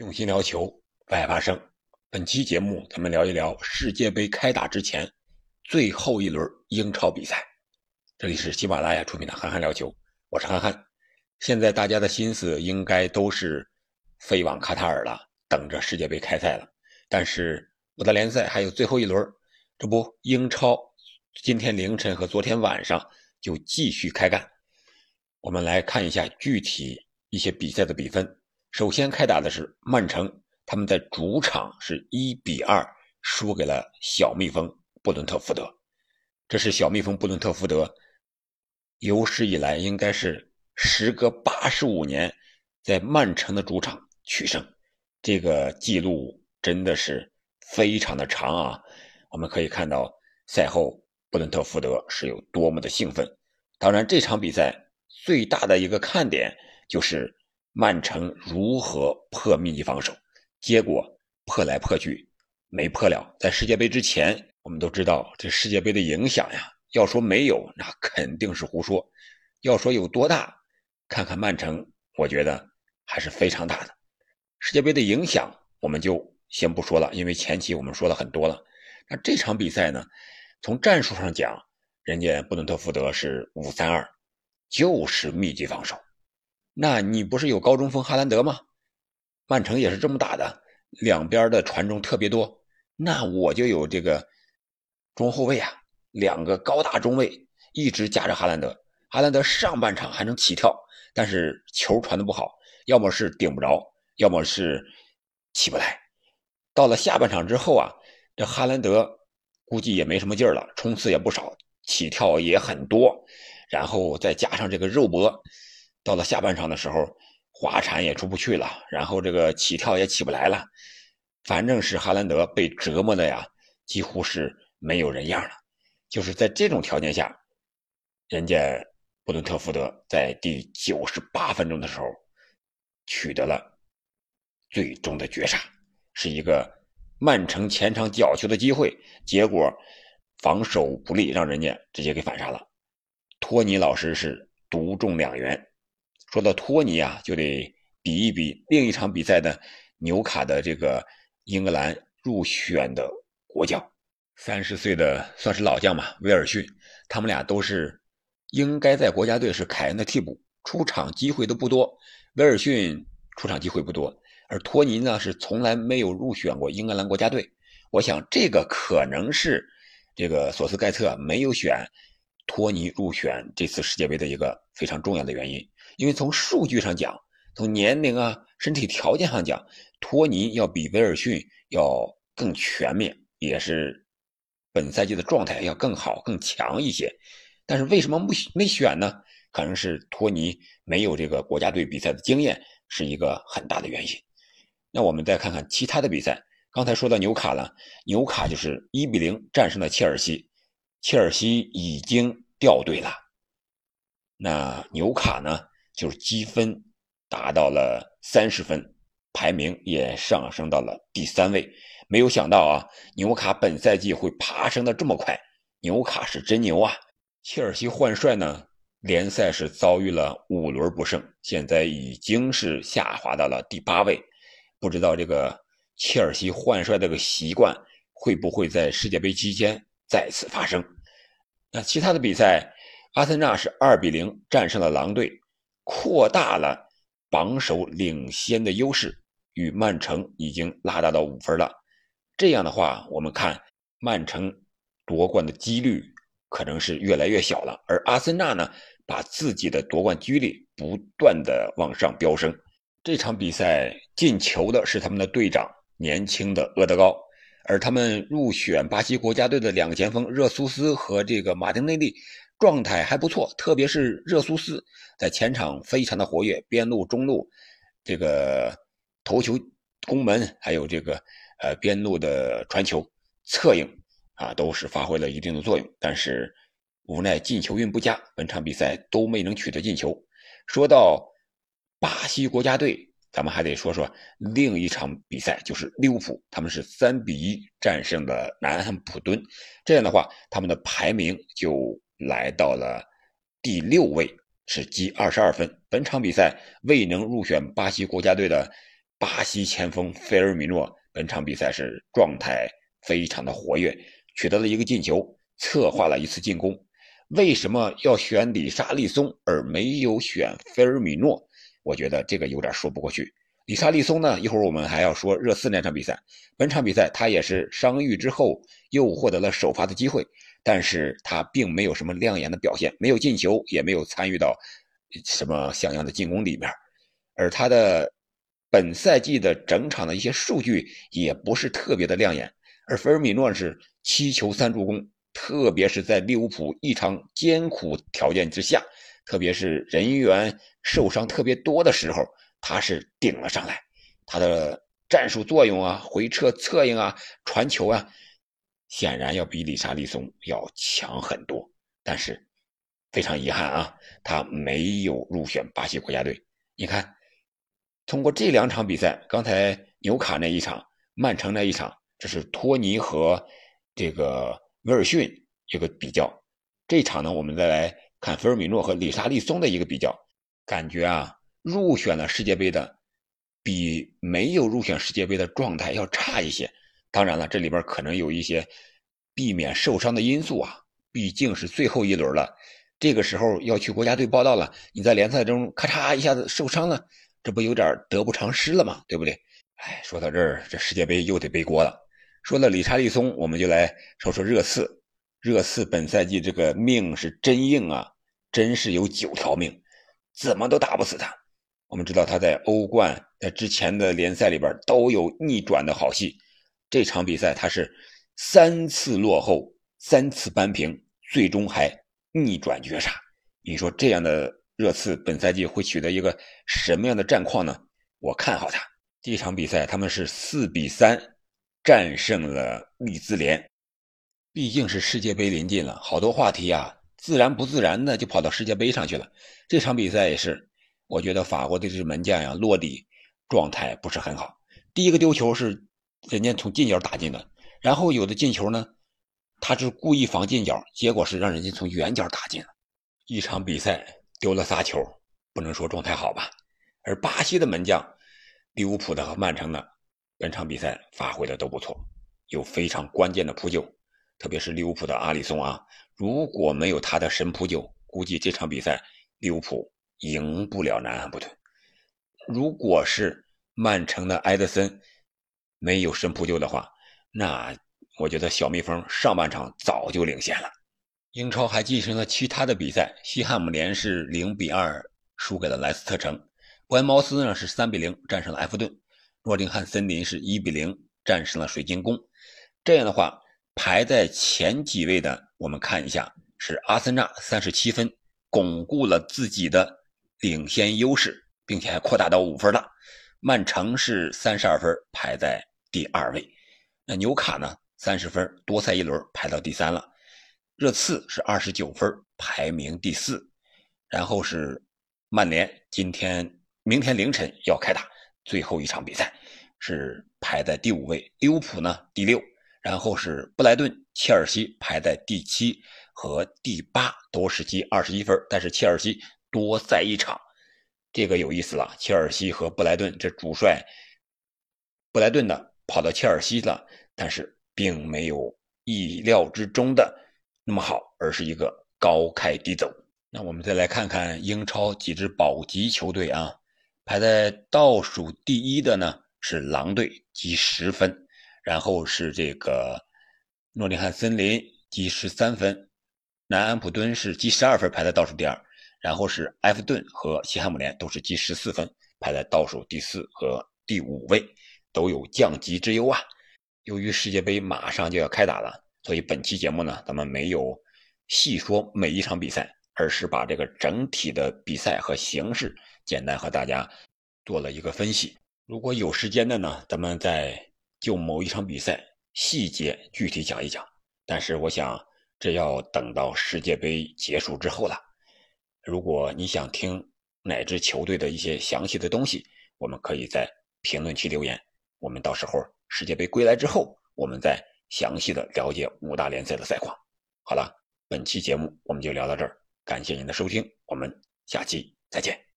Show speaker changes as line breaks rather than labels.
用心聊球，外发生。本期节目，咱们聊一聊世界杯开打之前最后一轮英超比赛。这里是喜马拉雅出品的《憨憨聊球》，我是憨憨。现在大家的心思应该都是飞往卡塔尔了，等着世界杯开赛了。但是我的联赛还有最后一轮，这不，英超今天凌晨和昨天晚上就继续开干。我们来看一下具体一些比赛的比分。首先开打的是曼城，他们在主场是一比二输给了小蜜蜂布伦特福德。这是小蜜蜂布伦特福德有史以来应该是时隔八十五年在曼城的主场取胜，这个记录真的是非常的长啊！我们可以看到赛后布伦特福德是有多么的兴奋。当然，这场比赛最大的一个看点就是。曼城如何破密集防守？结果破来破去没破了。在世界杯之前，我们都知道这世界杯的影响呀，要说没有，那肯定是胡说；要说有多大，看看曼城，我觉得还是非常大的。世界杯的影响我们就先不说了，因为前期我们说了很多了。那这场比赛呢，从战术上讲，人家布伦特福德是五三二，就是密集防守。那你不是有高中锋哈兰德吗？曼城也是这么打的，两边的传中特别多。那我就有这个中后卫啊，两个高大中卫一直夹着哈兰德。哈兰德上半场还能起跳，但是球传的不好，要么是顶不着，要么是起不来。到了下半场之后啊，这哈兰德估计也没什么劲儿了，冲刺也不少，起跳也很多，然后再加上这个肉搏。到了下半场的时候，滑铲也出不去了，然后这个起跳也起不来了，反正是哈兰德被折磨的呀，几乎是没有人样了。就是在这种条件下，人家布伦特福德在第九十八分钟的时候取得了最终的绝杀，是一个曼城前场角球的机会，结果防守不利，让人家直接给反杀了。托尼老师是独中两元。说到托尼啊，就得比一比另一场比赛的纽卡的这个英格兰入选的国脚，三十岁的算是老将嘛，威尔逊。他们俩都是应该在国家队是凯恩的替补，出场机会都不多。威尔逊出场机会不多，而托尼呢是从来没有入选过英格兰国家队。我想这个可能是这个索斯盖特没有选托尼入选这次世界杯的一个非常重要的原因。因为从数据上讲，从年龄啊、身体条件上讲，托尼要比威尔逊要更全面，也是本赛季的状态要更好、更强一些。但是为什么没没选呢？可能是托尼没有这个国家队比赛的经验，是一个很大的原因。那我们再看看其他的比赛，刚才说到纽卡了，纽卡就是一比零战胜了切尔西，切尔西已经掉队了。那纽卡呢？就是积分达到了三十分，排名也上升到了第三位。没有想到啊，纽卡本赛季会爬升的这么快，纽卡是真牛啊！切尔西换帅呢，联赛是遭遇了五轮不胜，现在已经是下滑到了第八位。不知道这个切尔西换帅这个习惯会不会在世界杯期间再次发生？那其他的比赛，阿森纳是二比零战胜了狼队。扩大了榜首领先的优势，与曼城已经拉大到五分了。这样的话，我们看曼城夺冠的几率可能是越来越小了。而阿森纳呢，把自己的夺冠几率不断的往上飙升。这场比赛进球的是他们的队长年轻的厄德高，而他们入选巴西国家队的两个前锋热苏斯和这个马丁内利。状态还不错，特别是热苏斯在前场非常的活跃，边路、中路，这个头球攻门，还有这个呃边路的传球、策应啊，都是发挥了一定的作用。但是无奈进球运不佳，本场比赛都没能取得进球。说到巴西国家队，咱们还得说说另一场比赛，就是利物浦，他们是三比一战胜了南安普敦，这样的话，他们的排名就。来到了第六位，是积二十二分。本场比赛未能入选巴西国家队的巴西前锋菲尔米诺本场比赛是状态非常的活跃，取得了一个进球，策划了一次进攻。为什么要选里沙利松而没有选菲尔米诺？我觉得这个有点说不过去。里沙利松呢，一会儿我们还要说热刺那场比赛。本场比赛他也是伤愈之后又获得了首发的机会，但是他并没有什么亮眼的表现，没有进球，也没有参与到什么像样的进攻里面。而他的本赛季的整场的一些数据也不是特别的亮眼。而菲尔米诺是七球三助攻。特别是在利物浦异常艰苦条件之下，特别是人员受伤特别多的时候，他是顶了上来。他的战术作用啊，回撤策应啊，传球啊，显然要比里沙利松要强很多。但是非常遗憾啊，他没有入选巴西国家队。你看，通过这两场比赛，刚才纽卡那一场，曼城那一场，这是托尼和这个。威尔逊一个比较，这场呢，我们再来看菲尔米诺和里沙利松的一个比较，感觉啊，入选了世界杯的比没有入选世界杯的状态要差一些。当然了，这里边可能有一些避免受伤的因素啊，毕竟是最后一轮了，这个时候要去国家队报道了，你在联赛中咔嚓一下子受伤了，这不有点得不偿失了吗？对不对？哎，说到这儿，这世界杯又得背锅了。说了理查利松，我们就来说说热刺。热刺本赛季这个命是真硬啊，真是有九条命，怎么都打不死他。我们知道他在欧冠在之前的联赛里边都有逆转的好戏，这场比赛他是三次落后，三次扳平，最终还逆转绝杀。你说这样的热刺本赛季会取得一个什么样的战况呢？我看好他。这场比赛他们是四比三。战胜了利兹联，毕竟是世界杯临近了，好多话题啊，自然不自然的就跑到世界杯上去了。这场比赛也是，我觉得法国的这支门将呀，落地状态不是很好。第一个丢球是人家从近角打进的，然后有的进球呢，他是故意防近角，结果是让人家从远角打进了。一场比赛丢了仨球，不能说状态好吧？而巴西的门将，利物浦的和曼城的。本场比赛发挥的都不错，有非常关键的扑救，特别是利物浦的阿里松啊，如果没有他的神扑救，估计这场比赛利物浦赢不了南安普顿。如果是曼城的埃德森没有神扑救的话，那我觉得小蜜蜂上半场早就领先了。英超还进行了其他的比赛，西汉姆联是零比二输给了莱斯特城，伯恩茅斯呢是三比零战胜了埃弗顿。诺丁汉森林是一比零战胜了水晶宫，这样的话，排在前几位的，我们看一下，是阿森纳三十七分，巩固了自己的领先优势，并且还扩大到五分了。曼城是三十二分，排在第二位。那纽卡呢？三十分，多赛一轮，排到第三了。热刺是二十九分，排名第四。然后是曼联，今天、明天凌晨要开打。最后一场比赛是排在第五位，利物浦呢第六，然后是布莱顿、切尔西排在第七和第八，都是积二十一分，但是切尔西多赛一场，这个有意思了。切尔西和布莱顿这主帅布莱顿的跑到切尔西了，但是并没有意料之中的那么好，而是一个高开低走。那我们再来看看英超几支保级球队啊。排在倒数第一的呢是狼队，积十分，然后是这个诺丁汉森林积十三分，南安普敦是积十二分，排在倒数第二，然后是埃弗顿和西汉姆联都是积十四分，排在倒数第四和第五位，都有降级之忧啊。由于世界杯马上就要开打了，所以本期节目呢，咱们没有细说每一场比赛，而是把这个整体的比赛和形势。简单和大家做了一个分析。如果有时间的呢，咱们再就某一场比赛细节具体讲一讲。但是我想，这要等到世界杯结束之后了。如果你想听哪支球队的一些详细的东西，我们可以在评论区留言。我们到时候世界杯归来之后，我们再详细的了解五大联赛的赛况。好了，本期节目我们就聊到这儿，感谢您的收听，我们下期再见。